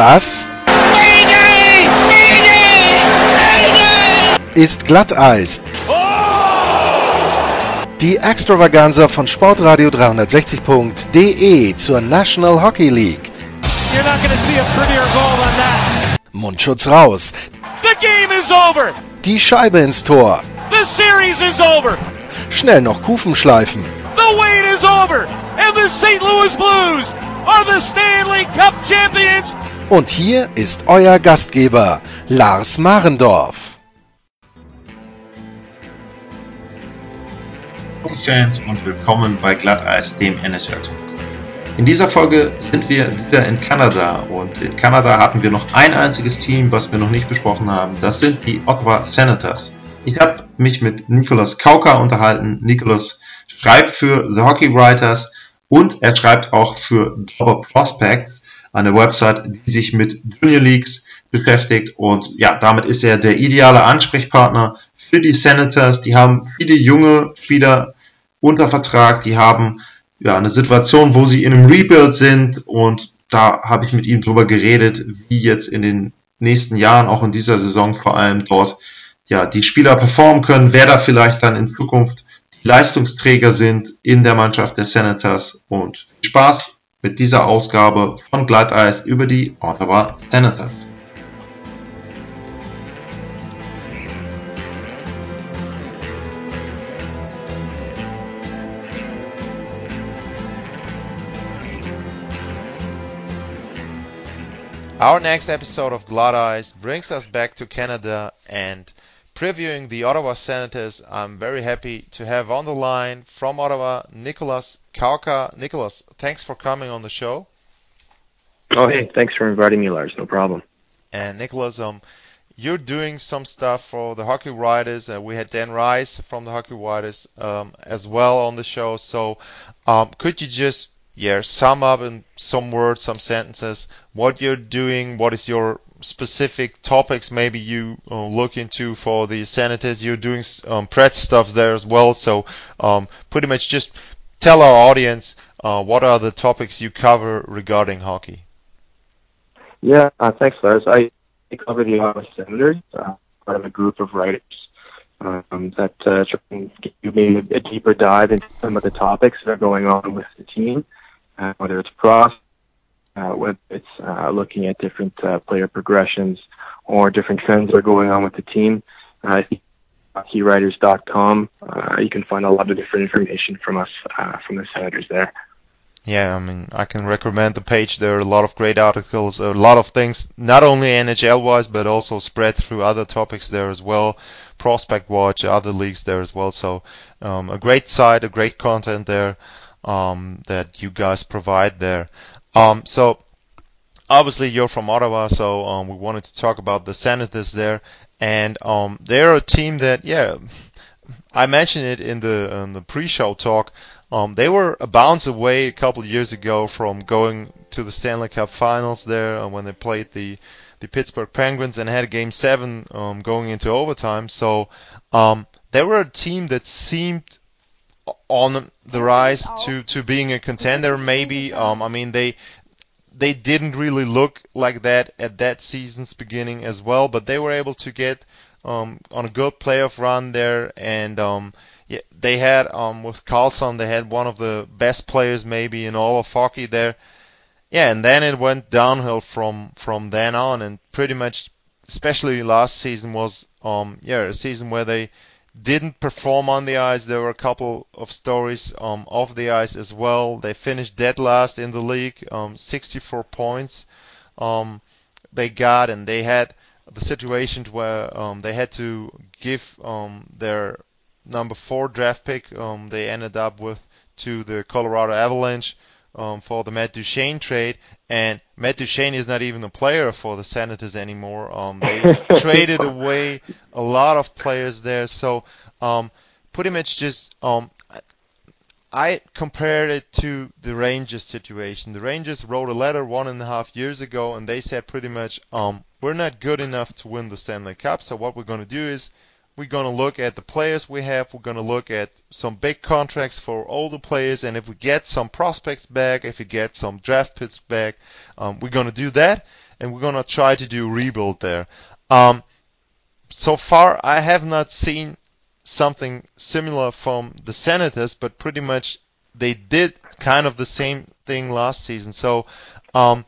Das ist Glatteis. Die Extravaganza von Sportradio 360.de zur National Hockey League. Mundschutz raus. The game is over. Die Scheibe ins Tor. The series is over. Schnell noch Kufen schleifen. The wait is over. And the St. Louis Blues are the Stanley Cup champions. Und hier ist euer Gastgeber, Lars Marendorf. Fans und willkommen bei Glatteis, dem NHL Talk. In dieser Folge sind wir wieder in Kanada und in Kanada hatten wir noch ein einziges Team, was wir noch nicht besprochen haben. Das sind die Ottawa Senators. Ich habe mich mit Nicolas Kauka unterhalten. Nicolas schreibt für The Hockey Writers und er schreibt auch für Double Prospect, eine Website, die sich mit Junior Leagues beschäftigt. Und ja, damit ist er der ideale Ansprechpartner für die Senators. Die haben viele junge Spieler unter Vertrag, die haben ja eine Situation, wo sie in einem Rebuild sind. Und da habe ich mit ihm drüber geredet, wie jetzt in den nächsten Jahren, auch in dieser Saison vor allem dort, ja, die Spieler performen können, wer da vielleicht dann in Zukunft die Leistungsträger sind in der Mannschaft der Senators. Und viel Spaß mit dieser Ausgabe von über die Ottawa Senators. Our next episode of Glatteis brings us back to Canada and previewing the Ottawa Senators. I'm very happy to have on the line from Ottawa Nicholas Kawka. Nicholas, thanks for coming on the show. Oh, hey, thanks for inviting me, Lars. No problem. And Nicholas, um, you're doing some stuff for the Hockey Writers. Uh, we had Dan Rice from the Hockey Writers um, as well on the show. So, um, could you just yeah, sum up in some words, some sentences, what you're doing, what is your specific topics maybe you uh, look into for the senators. You're doing um, stuff there as well, so um, pretty much just tell our audience uh, what are the topics you cover regarding hockey. Yeah, uh, thanks, Lars. I cover the Ottawa Senators, uh, part of a group of writers um, that uh, give you a deeper dive into some of the topics that are going on with the team uh, whether it's pros, uh, whether it's uh, looking at different uh, player progressions or different trends that are going on with the team. Uh, HockeyWriters.com. Uh, you can find a lot of different information from us, uh, from the senators there. Yeah, I mean, I can recommend the page. There are a lot of great articles, a lot of things, not only NHL wise, but also spread through other topics there as well. Prospect Watch, other leagues there as well. So, um, a great site, a great content there um, that you guys provide there. Um, so obviously you're from Ottawa, so um, we wanted to talk about the Senators there, and um, they're a team that, yeah, I mentioned it in the in the pre-show talk. Um, they were a bounce away a couple years ago from going to the Stanley Cup Finals there uh, when they played the the Pittsburgh Penguins and had Game Seven um, going into overtime. So um, they were a team that seemed on the rise to to being a contender maybe um i mean they they didn't really look like that at that season's beginning as well but they were able to get um on a good playoff run there and um yeah they had um with Karlsson they had one of the best players maybe in all of hockey there. Yeah and then it went downhill from from then on and pretty much especially last season was um yeah a season where they didn't perform on the ice. There were a couple of stories um, off the ice as well. They finished dead last in the league, um, 64 points um, they got, and they had the situation where um, they had to give um, their number four draft pick. Um, they ended up with to the Colorado Avalanche um, for the Matt Duchene trade, and Matt Duchene is not even a player for the Senators anymore. Um, they traded away a lot of players there, so um, pretty much just um, I compared it to the Rangers situation. The Rangers wrote a letter one and a half years ago, and they said pretty much, um, we're not good enough to win the Stanley Cup. So what we're going to do is we're going to look at the players we have. We're going to look at some big contracts for all the players, and if we get some prospects back, if we get some draft picks back, um, we're going to do that, and we're going to try to do rebuild there. Um, so far, I have not seen something similar from the Senators, but pretty much they did kind of the same thing last season. So, um,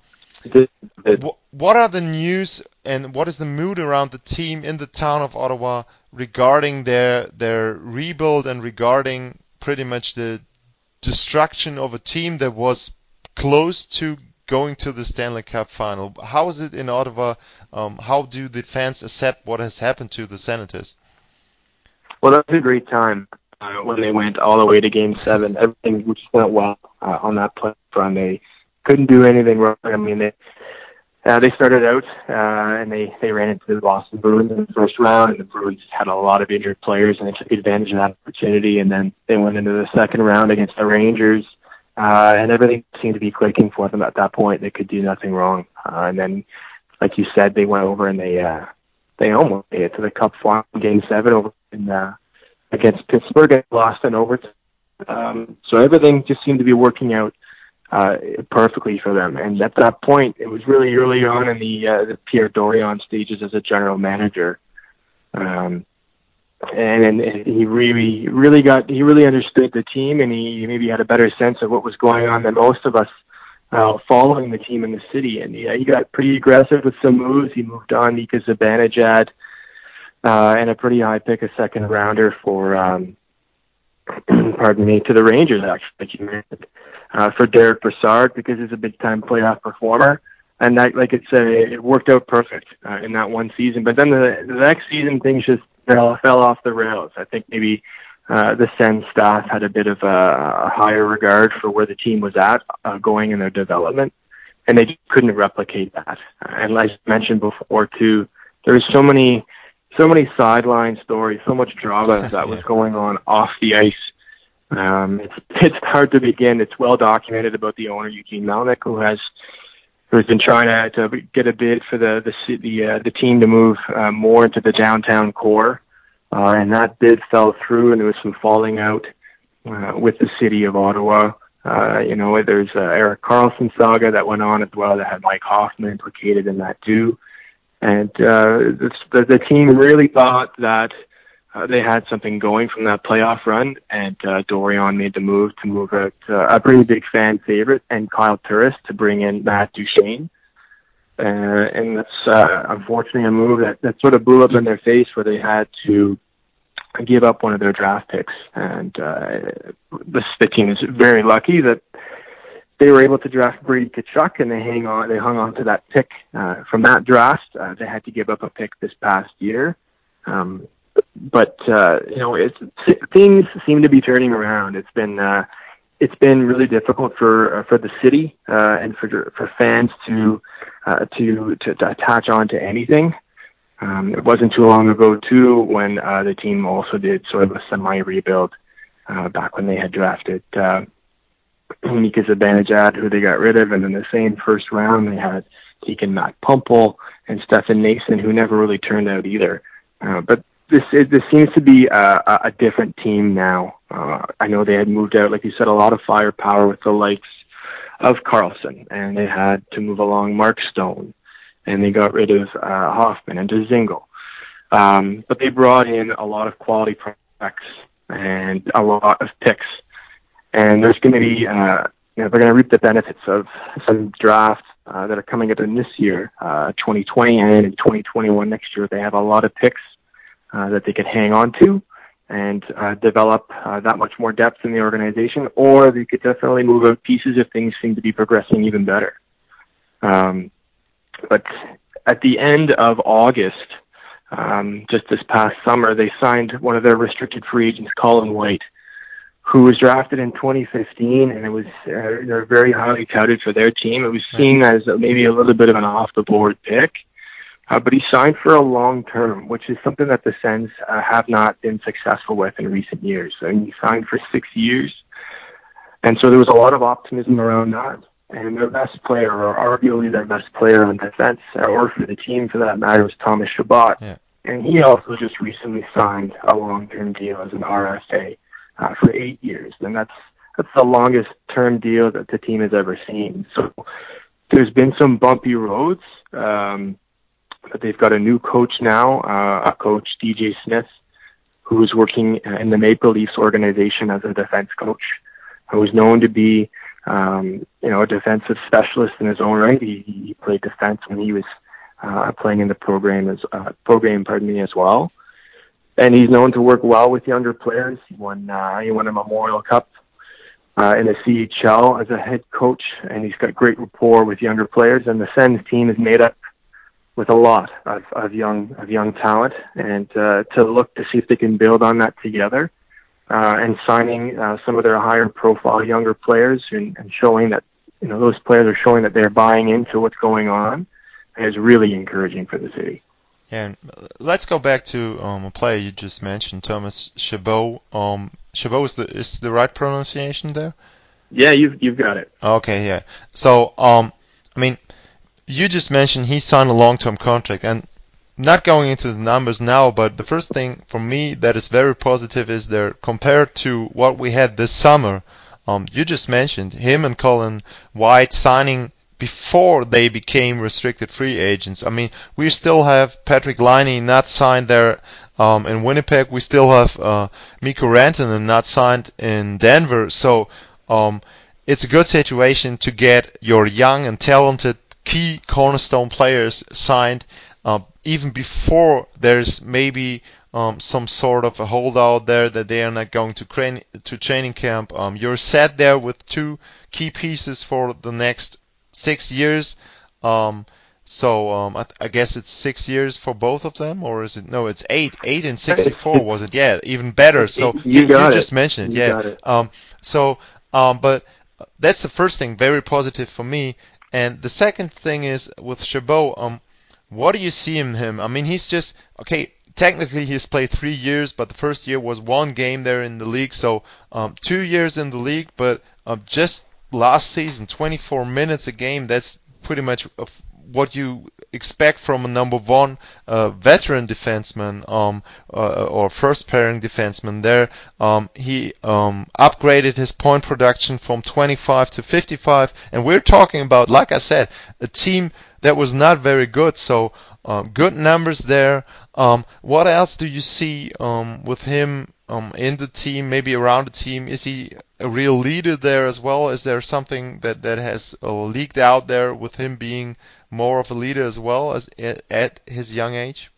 what are the news and what is the mood around the team in the town of Ottawa regarding their their rebuild and regarding pretty much the destruction of a team that was close to going to the Stanley Cup final? How is it in Ottawa? Um, how do the fans accept what has happened to the Senators? Well, that was a great time uh, when they went all the way to Game Seven. Everything just went well uh, on that play run. They couldn't do anything wrong. I mean, they uh, they started out uh, and they they ran into the Boston Bruins in the first round, and the Bruins had a lot of injured players, and they took advantage of that opportunity. And then they went into the second round against the Rangers, uh, and everything seemed to be clicking for them at that point. They could do nothing wrong. Uh, and then, like you said, they went over and they uh, they almost made it to the Cup final, Game Seven over in uh, against Pittsburgh, and lost in overtime. Um, so everything just seemed to be working out uh, perfectly for them. And at that point, it was really early on in the, uh, the Pierre Dorion stages as a general manager. Um, and, and he really, really got, he really understood the team and he maybe had a better sense of what was going on than most of us uh, following the team in the city. And he, he got pretty aggressive with some moves. He moved on Mika Zibanejad, uh, and a pretty high pick, a second rounder for, um, pardon me, to the Rangers, actually, like you mentioned uh, for Derick Brassard because he's a big time playoff performer. And that, like it's a, it worked out perfect uh, in that one season. But then the, the next season, things just fell, fell off the rails. I think maybe uh, the Sens staff had a bit of a, a higher regard for where the team was at uh, going in their development, and they just couldn't replicate that. And like I mentioned before, too, there was so many, so many sideline stories, so much drama that was going on off the ice um, it's it's hard to begin. It's well documented about the owner Eugene Melnyk, who has who's been trying to, to get a bid for the the the, uh, the team to move uh, more into the downtown core, uh, and that bid fell through, and there was some falling out uh, with the city of Ottawa. Uh, you know, there's uh, Erik Karlsson saga that went on as well that had Mike Hoffman implicated in that too, and uh, the, the team really thought that uh, they had something going from that playoff run, and uh, Dorion made the move to move out uh, a pretty big fan favorite and Kyle Turris to bring in Matt Duchene. Uh, and that's uh, unfortunately a move that, that sort of blew up in their face where they had to give up one of their draft picks. And uh, this, the team is very lucky that they were able to draft Brady Tkachuk and they hang on they hung on to that pick uh, from that draft. Uh, they had to give up a pick this past year. Um, but uh, you know, it's things seem to be turning around. It's been uh, it's been really difficult for uh, for the city uh, and for for fans to uh, to, to to attach on to anything. Um, it wasn't too long ago too when uh, the team also did sort of a semi rebuild uh, back when they had drafted uh, Mika Zibanejad, who they got rid of, and in the same first round they had taken Matt Puempel and Stefan Noesen, who never really turned out either. Uh, but this it, this seems to be a, a different team now. Uh, I know they had moved out, like you said, a lot of firepower with the likes of Karlsson, and they had to move along Mark Stone, and they got rid of uh, Hoffman and Dzingel. Um, but they brought in a lot of quality prospects and a lot of picks, and there's going to be uh, you know, they're going to reap the benefits of some drafts uh, that are coming up in this year, uh, 2020 and in 2021 next year. They have a lot of picks uh, that they could hang on to and uh, develop uh, that much more depth in the organization, or they could definitely move out pieces if things seem to be progressing even better. Um, but at the end of August, um, just this past summer, they signed one of their restricted free agents, Colin White, who was drafted in 2015, and it was uh, they're very highly touted for their team. It was seen as maybe a little bit of an off the board pick, uh, but he signed for a long term, which is something that the Sens uh, have not been successful with in recent years. And he signed for six years. And so there was a lot of optimism around that. And their best player, or arguably their best player on defense, or for the team for that matter, was Thomas Chabot. Yeah. and he also just recently signed a long-term deal as an RFA uh, for eight years, and that's that's the longest term deal that the team has ever seen. So there's been some bumpy roads, um, they've got a new coach now, uh, a coach DJ Smith, who's working in the Maple Leafs organization as a defense coach, who's known to be um, you know a defensive specialist in his own right. He, he played defense when he was uh, playing in the program as uh, program, pardon me, as well. And he's known to work well with younger players. He won uh, he won a Memorial Cup uh, in the CHL as a head coach, and he's got great rapport with younger players. And the Sens team is made up with a lot of, of young of young talent, and uh, to look to see if they can build on that together, uh, and signing uh, some of their higher profile younger players, and, and showing that you know those players are showing that they're buying into what's going on, is really encouraging for the city. And let's go back to um, a player you just mentioned, Thomas Chabot. Um, Chabot is the is the right pronunciation there? Yeah, you've you've got it. Okay, yeah. So, um, I mean, you just mentioned he signed a long-term contract, and not going into the numbers now, but the first thing for me that is very positive is there compared to what we had this summer. Um, you just mentioned him and Colin White signing before they became restricted free agents. I mean, we still have Patrik Laine not signed there um, in Winnipeg. We still have uh, Mikko Rantanen not signed in Denver. So um, it's a good situation to get your young and talented key cornerstone players signed uh, even before there's maybe um, some sort of a holdout there that they are not going to, crane, to training camp. Um, you're set there with two key pieces for the next six years. Um, so um, I, I, guess it's six years for both of them, or is it? No, it's eight. Eight and sixty-four was it? Yeah, even better. So you, you, you just mentioned it. You yeah. Um, so um, but that's the first thing, very positive for me. And the second thing is with Chabot. Um, what do you see in him? I mean, he's just okay. Technically, he's played three years, but the first year was one game there in the league. So um, two years in the league, but um, just last season, 24 minutes a game. That's pretty much what you expect from a number one uh, veteran defenseman um, uh, or first pairing defenseman. There, um, he um, upgraded his point production from 25 to 55, and we're talking about, like I said, a team that was not very good. So um, good numbers there. Um, what else do you see um, with him in the team, maybe around the team? Is he a real leader there as well? Is there something that that has uh, leaked out there with him being more of a leader as well as at, his young age?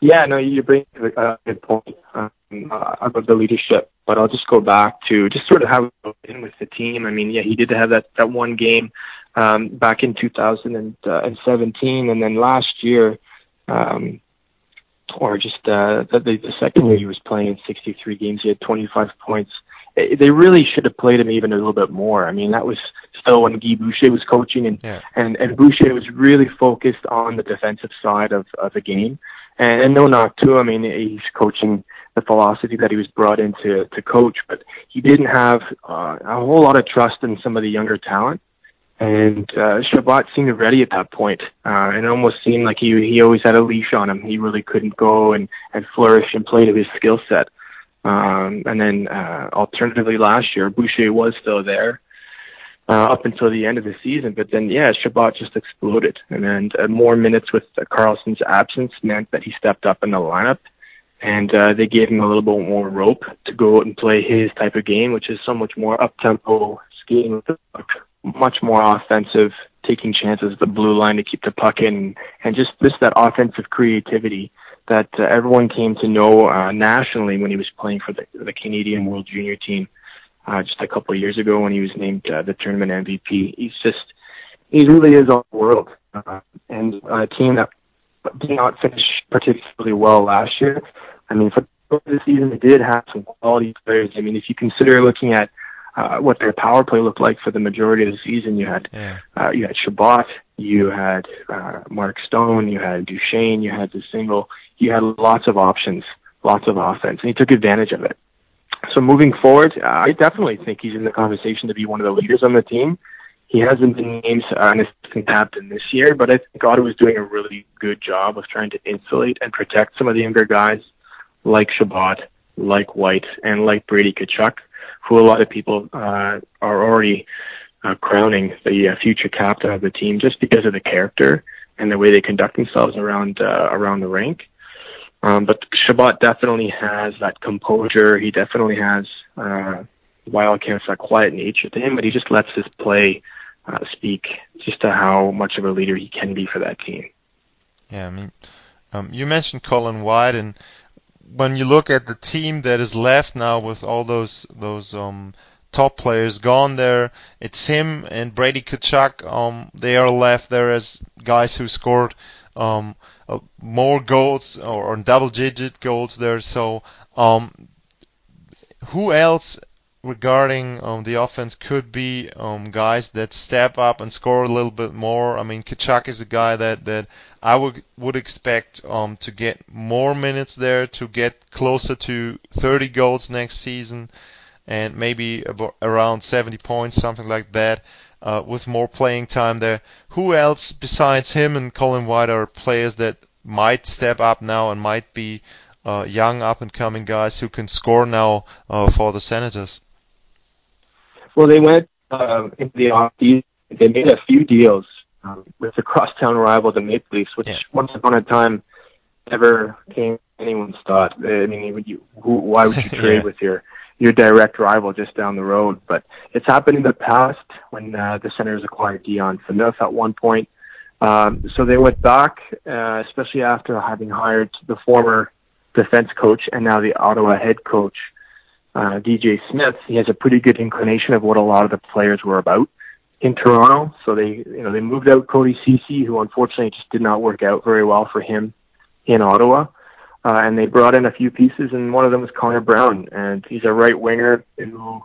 Yeah, no, you bring a good point um, uh, about the leadership, but I'll just go back to just sort of how in with the team. I mean, yeah, he did have that that one game um, back in 2017, and then last year, um, or just uh, the, the second year he was playing in 63 games, he had 25 points. They really should have played him even a little bit more. I mean, that was still when Guy Boucher was coaching, and yeah. and and Boucher was really focused on the defensive side of of the game. And, and no knock to him. I mean, he's coaching the philosophy that he was brought in to, to coach, but he didn't have uh, a whole lot of trust in some of the younger talent. And uh, Chabot seemed ready at that point, uh, and it almost seemed like he he always had a leash on him. He really couldn't go and, and flourish and play to his skill set. Um, and then uh, alternatively, last year Boucher was still there uh, up until the end of the season, but then yeah, Chabot just exploded, and then uh, more minutes with uh, Karlsson's absence meant that he stepped up in the lineup, and uh, they gave him a little bit more rope to go out and play his type of game, which is so much more up tempo skating with the puck much more offensive, taking chances at the blue line to keep the puck in, and just this that offensive creativity that uh, everyone came to know uh, nationally when he was playing for the, the Canadian World Junior team just a couple of years ago when he was named uh, the tournament MVP. He's just he really is all world, uh, and a team that did not finish particularly well last year. I mean, for the season, they did have some quality players. I mean, if you consider looking at uh, what their power play looked like for the majority of the season. You had yeah. uh, you had Chabot, you had uh, Mark Stone, you had Duchene, you had the Dzingel, you had lots of options, lots of offense, and he took advantage of it. So moving forward, uh, I definitely think he's in the conversation to be one of the leaders on the team. He hasn't been named an assistant captain this year, but I think Ottawa's doing a really good job of trying to insulate and protect some of the younger guys like Chabot, like White, and like Brady Tkachuk, who a lot of people uh, are already uh, crowning the uh, future captain of the team just because of the character and the way they conduct themselves around uh, around the rink. Um, but Chabot definitely has that composure. He definitely has uh, Wildcats that quiet nature to him, but he just lets his play uh, speak just to how much of a leader he can be for that team. Yeah, I mean, um, you mentioned Colin White, and when you look at the team that is left now with all those those um, top players gone there, it's him and Brady Tkachuk. Um, they are left there as guys who scored um, uh, more goals or, or double-digit goals there. So, um, who else regarding um, the offense could be um, guys that step up and score a little bit more. I mean, Tkachuk is a guy that, that I would would expect um, to get more minutes there, to get closer to 30 goals next season, and maybe about around 70 points, something like that, uh, with more playing time there. Who else besides him and Colin White are players that might step up now and might be uh, young up and coming guys who can score now uh, for the Senators? Well, they went um, into the off season. They made a few deals um, with the crosstown rival, the Maple Leafs, which Yeah. once upon a time never came anyone's thought. I mean, would you, who, why would you trade Yeah. with your your direct rival just down the road? But it's happened in the past when uh, the Senators acquired Dion Phaneuf at one point. Um, so they went back, uh, especially after having hired the former defense coach and now the Ottawa head coach uh, DJ Smith, he has a pretty good inclination of what a lot of the players were about in Toronto. So they, you know, they moved out Cody Ceci, who unfortunately just did not work out very well for him in Ottawa. Uh, and they brought in a few pieces, and one of them was Connor Brown, and he's a right winger who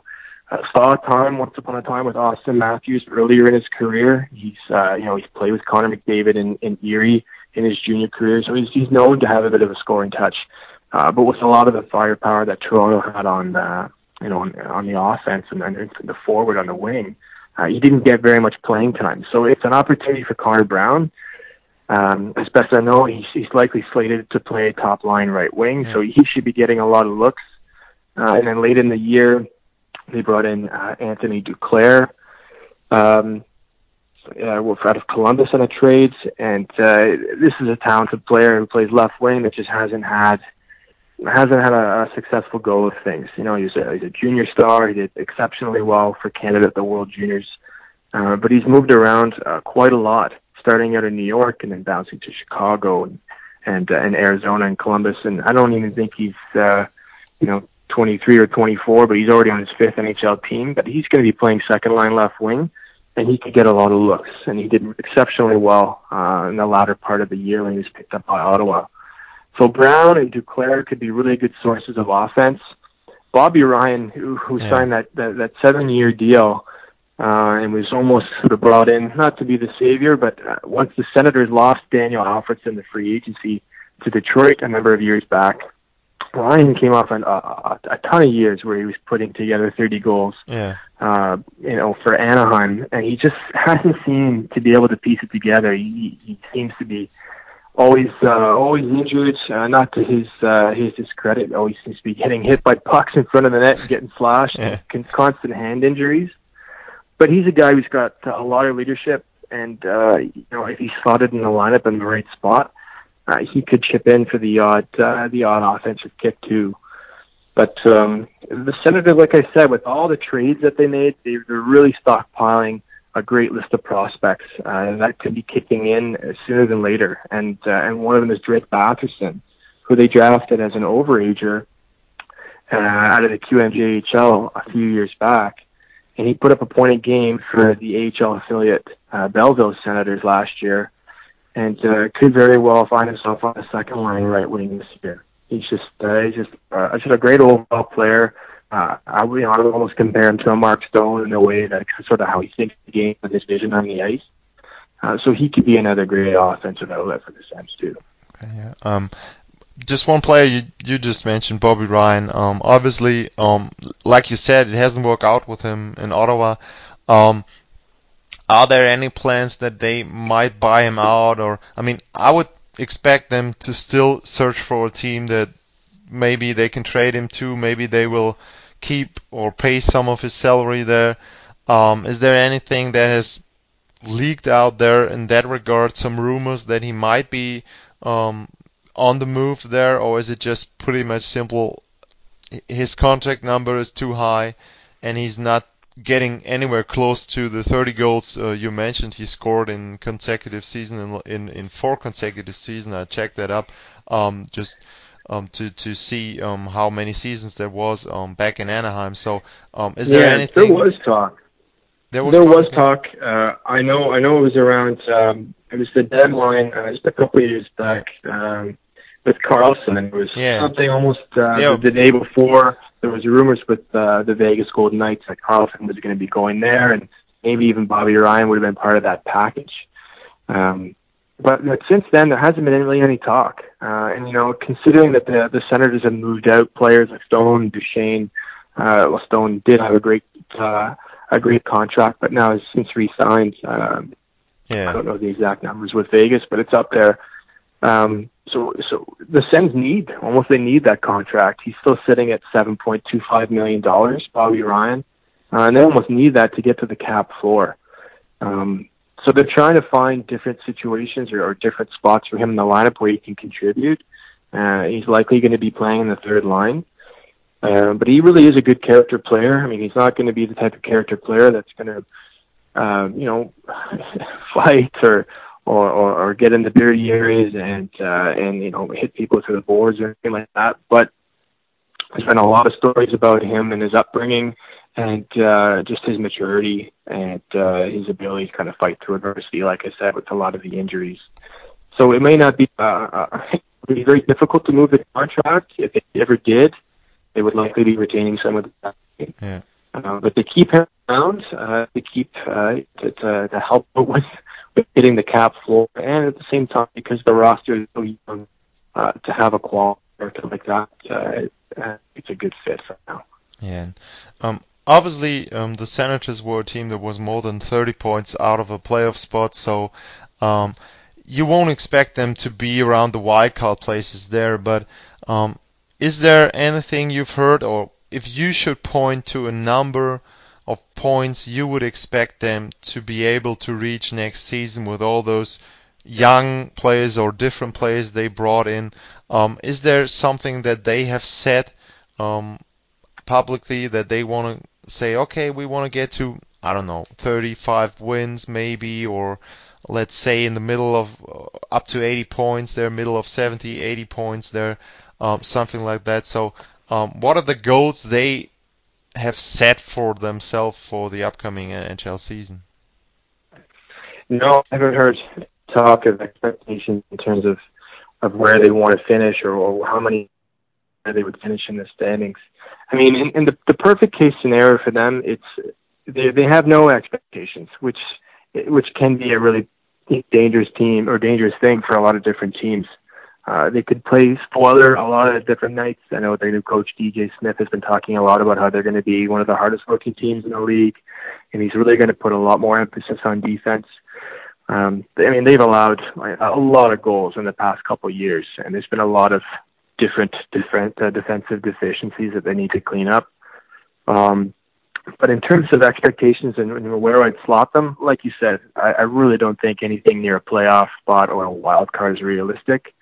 uh, saw a time once upon a time with Auston Matthews earlier in his career. He's, uh, you know, he's played with Connor McDavid in, in Erie in his junior career, so he's he's known to have a bit of a scoring touch. Uh, but with a lot of the firepower that Toronto had on, uh, you know, on, on the offense and then the forward on the wing, uh, he didn't get very much playing time. So it's an opportunity for Connor Brown. Um, as best I know, he's, he's likely slated to play top line right wing, so he should be getting a lot of looks. Uh, and then late in the year, they brought in uh, Anthony Duclair, um, uh, out of Columbus on a trade, and uh, this is a talented player who plays left wing that just hasn't had hasn't had a, a successful go of things. You know, he's a he's a junior star. He did exceptionally well for Canada at the World Juniors, uh, but he's moved around uh, quite a lot, starting out in New York and then bouncing to Chicago and and, uh, and Arizona and Columbus. And I don't even think he's uh, you know 23 or 24, but he's already on his fifth NHL team. But he's going to be playing second line left wing. And he could get a lot of looks, and he did exceptionally well uh, in the latter part of the year when he was picked up by Ottawa. So Brown and Duclair could be really good sources of offense. Bobby Ryan, who, who Yeah. signed that, that, that seven year deal uh, and was almost sort of brought in, not to be the savior, but uh, once the Senators lost Daniel Alfredsson, the free agency, to Detroit a number of years back, Ryan came off an, a, a, a ton of years where he was putting together 30 goals Yeah. uh, you know, for Anaheim, and he just hasn't seemed to be able to piece it together. He, he seems to be always uh, always injured, uh, not to his uh, his discredit. Always seems to be getting hit by pucks in front of the net and getting slashed. Yeah. Con- constant hand injuries. But he's a guy who's got a lot of leadership, and uh, you know, if he's slotted in the lineup in the right spot, uh, he could chip in for the odd uh, the odd offensive kick too. But um, the Senators, like I said, with all the trades that they made, they, they're really stockpiling a great list of prospects uh, that could be kicking in sooner than later. And uh, and one of them is Drake Batherson, who they drafted as an overager uh, out of the QMJHL a few years back, and he put up a point a game for the AHL affiliate uh, Belleville Senators last year, and uh, could very well find himself on the second line right wing this year. He's just uh, he's just uh, just a great overall player. Uh, I would, you know, I would almost compare him to a Mark Stone in a way that sort of how he thinks the game and his vision on the ice. Uh, so he could be another great offensive outlet for the Sens too. Okay, yeah. Um, just one player you you just mentioned, Bobby Ryan. Um, obviously, um, like you said, it hasn't worked out with him in Ottawa. Um, are there any plans that they might buy him out? Or I mean, I would expect them to still search for a team that maybe they can trade him to. Maybe they will keep or pay some of his salary there. Um, is there anything that has leaked out there in that regard? Some rumors that he might be um, on the move there, or is it just pretty much simple? His contract number is too high, and he's not getting anywhere close to the 30 goals uh, you mentioned he scored in consecutive season in in, in four consecutive seasons. I checked that up um, just um, to to see um, how many seasons there was um, back in Anaheim. So um, is yeah, there anything? There was talk. There was there talk. was talk. Uh, I know. I know it was around. Um, it was the deadline uh, just a couple of years back um, with Karlsson. It was Yeah. something almost uh, Yeah. the day before. There was rumors with uh, the Vegas Golden Knights that Karlsson was going to be going there, and maybe even Bobby Ryan would have been part of that package. Um, but, but since then, there hasn't been really any talk. Uh, and you know, considering that the the Senators have moved out players like Stone, Duchene, uh, well, Stone did have a great uh, a great contract, but now has since re-signed. Um, I don't know the exact numbers with Vegas, but it's up there. Um, so, so the Sens need almost they need that contract. He's still sitting at seven point two five million dollars, Bobby Ryan, uh, and they almost need that to get to the cap floor. Um, so they're trying to find different situations or, or different spots for him in the lineup where he can contribute. Uh, he's likely going to be playing in the third line. Uh, but he really is a good character player. I mean, he's not going to be the type of character player that's going to, um, you know, fight or, or, or, or get in the dirty areas and, uh, and, you know, hit people to the boards or anything like that. But there's been a lot of stories about him and his upbringing and, uh, just his maturity and, uh, his ability to kind of fight through adversity, like I said, with a lot of the injuries. So it may not be, uh, uh, be very difficult to move the contract. If it ever did, they would likely be retaining some of the Yeah. uh, but they keep him around uh, to keep uh, to, to, to help with, hitting the cap floor, and at the same time because the roster is so young, uh, to have a character like that, uh, uh, it's a good fit for now. Yeah. Um, obviously, um, the Senators were a team that was more than 30 points out of a playoff spot, so um, you won't expect them to be around the wild card places there. But um, is there anything you've heard, or if you should point to a number of points you would expect them to be able to reach next season with all those young players or different players they brought in? Um, is there something that they have said? Um, publicly that they want to say, okay, we want to get to, I don't know, 35 wins maybe, or let's say in the middle of uh, up to 80 points there, middle of 70, 80 points there, um, something like that. So, um, what are the goals they have set for themselves for the upcoming NHL season? No, I haven't heard talk of expectations in terms of of where they want to finish or, or how many they would finish in the standings. I mean, in, in the the perfect case scenario for them, it's they they have no expectations, which which can be a really dangerous team or dangerous thing for a lot of different teams. Uh, they could play spoiler a lot of different nights. I know their new coach DJ Smith has been talking a lot about how they're going to be one of the hardest working teams in the league, and he's really going to put a lot more emphasis on defense. Um, I mean, they've allowed a lot of goals in the past couple of years, and there's been a lot of different different uh, defensive deficiencies that they need to clean up. Um, but in terms of expectations and, and where I'd slot them, like you said, I, I really don't think anything near a playoff spot or a wild card is realistic.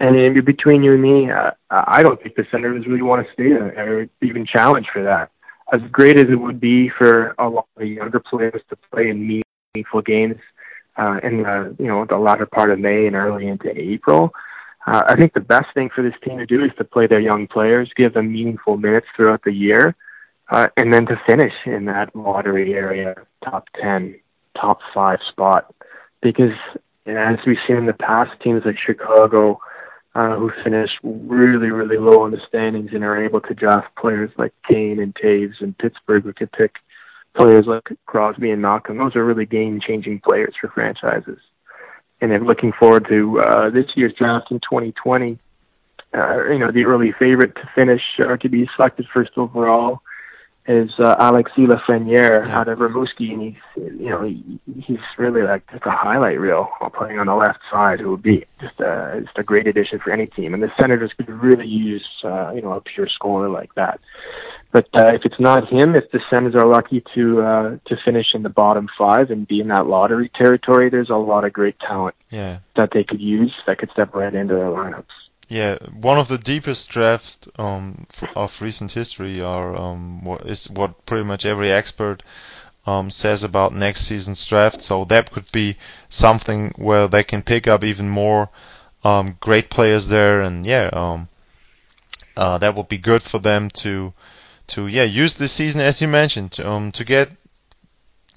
And in between you and me, uh, I don't think the Senators really want to stay there or even challenge for that. As great as it would be for a lot of younger players to play in meaningful games uh, in the you know the latter part of May and early into April, uh, I think the best thing for this team to do is to play their young players, give them meaningful minutes throughout the year, uh, and then to finish in that lottery area, top 10, top 5 spot. Because as we've seen in the past, teams like Chicago, uh, who finish really, really low in the standings and are able to draft players like Kane and Toews, and Pittsburgh, who could pick players like Crosby and Malkin. Those are really game-changing players for franchises and then looking forward to uh, this year's draft in 2020. Uh, you know, the early favorite to finish or to be selected first overall, is uh, Alexis Lafreniere yeah. out of Rimouski, and he's you know he, he's really like just a highlight reel while playing on the left side, who would be just a just a great addition for any team. And the Senators could really use uh, you know a pure scorer like that. But uh, if it's not him, if the Senators are lucky to uh, to finish in the bottom five and be in that lottery territory, there's a lot of great talent yeah. that they could use that could step right into their lineups. Yeah, one of the deepest drafts um, of recent history are um, what is what pretty much every expert um, says about next season's draft. So that could be something where they can pick up even more um, great players there, and yeah, um, uh, that would be good for them to to yeah use this season as you mentioned um, to get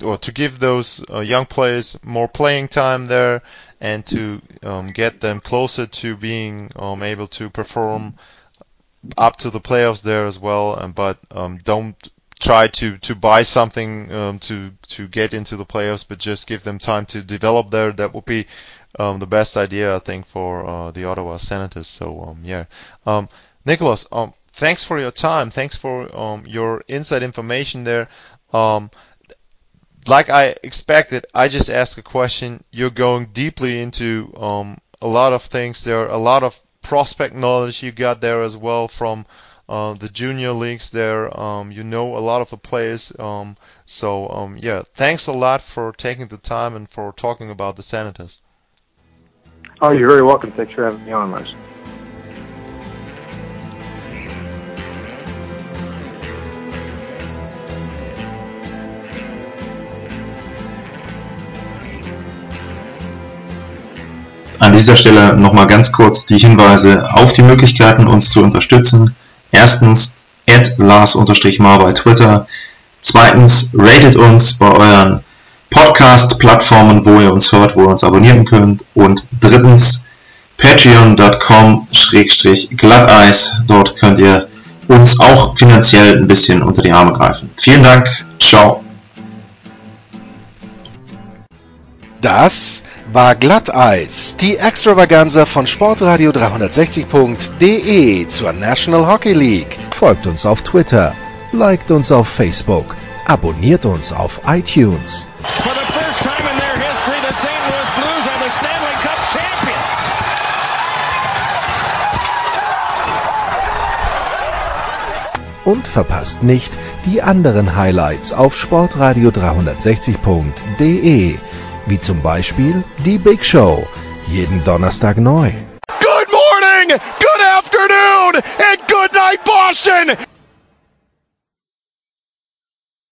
or to give those uh, young players more playing time there and to um, get them closer to being um, able to perform up to the playoffs there as well. And, but um, don't try to, to buy something um, to to get into the playoffs, but just give them time to develop there. That would be um, the best idea, I think, for uh, the Ottawa Senators. So um, yeah, Nicholas, thanks for your time. Thanks for your inside information there. Um, like I expected, I just asked a question. You're going deeply into um, a lot of things. There are a lot of prospect knowledge you got there as well from uh, the junior leagues there. Um, you know a lot of the players. Um, so um, yeah, thanks a lot for taking the time and for talking about the Senators. Oh, you're very welcome. Thanks for having me on, Lars. An dieser Stelle nochmal ganz kurz die Hinweise auf die Möglichkeiten, uns zu unterstützen. Erstens, add Lars-Mar bei Twitter. Zweitens, ratet uns bei euren Podcast-Plattformen, wo ihr uns hört, wo ihr uns abonnieren könnt. Und drittens, patreon.com-glatteis. Dort könnt ihr uns auch finanziell ein bisschen unter die Arme greifen. Vielen Dank. Ciao. Das war Glatteis, die Extravaganza von Sportradio 360.de zur National Hockey League. Folgt uns auf Twitter, liked uns auf Facebook, abonniert uns auf iTunes. Und verpasst nicht die anderen Highlights auf Sportradio 360.de wie zum Beispiel die Big Show, jeden Donnerstag neu. Good morning, good afternoon and good night Boston!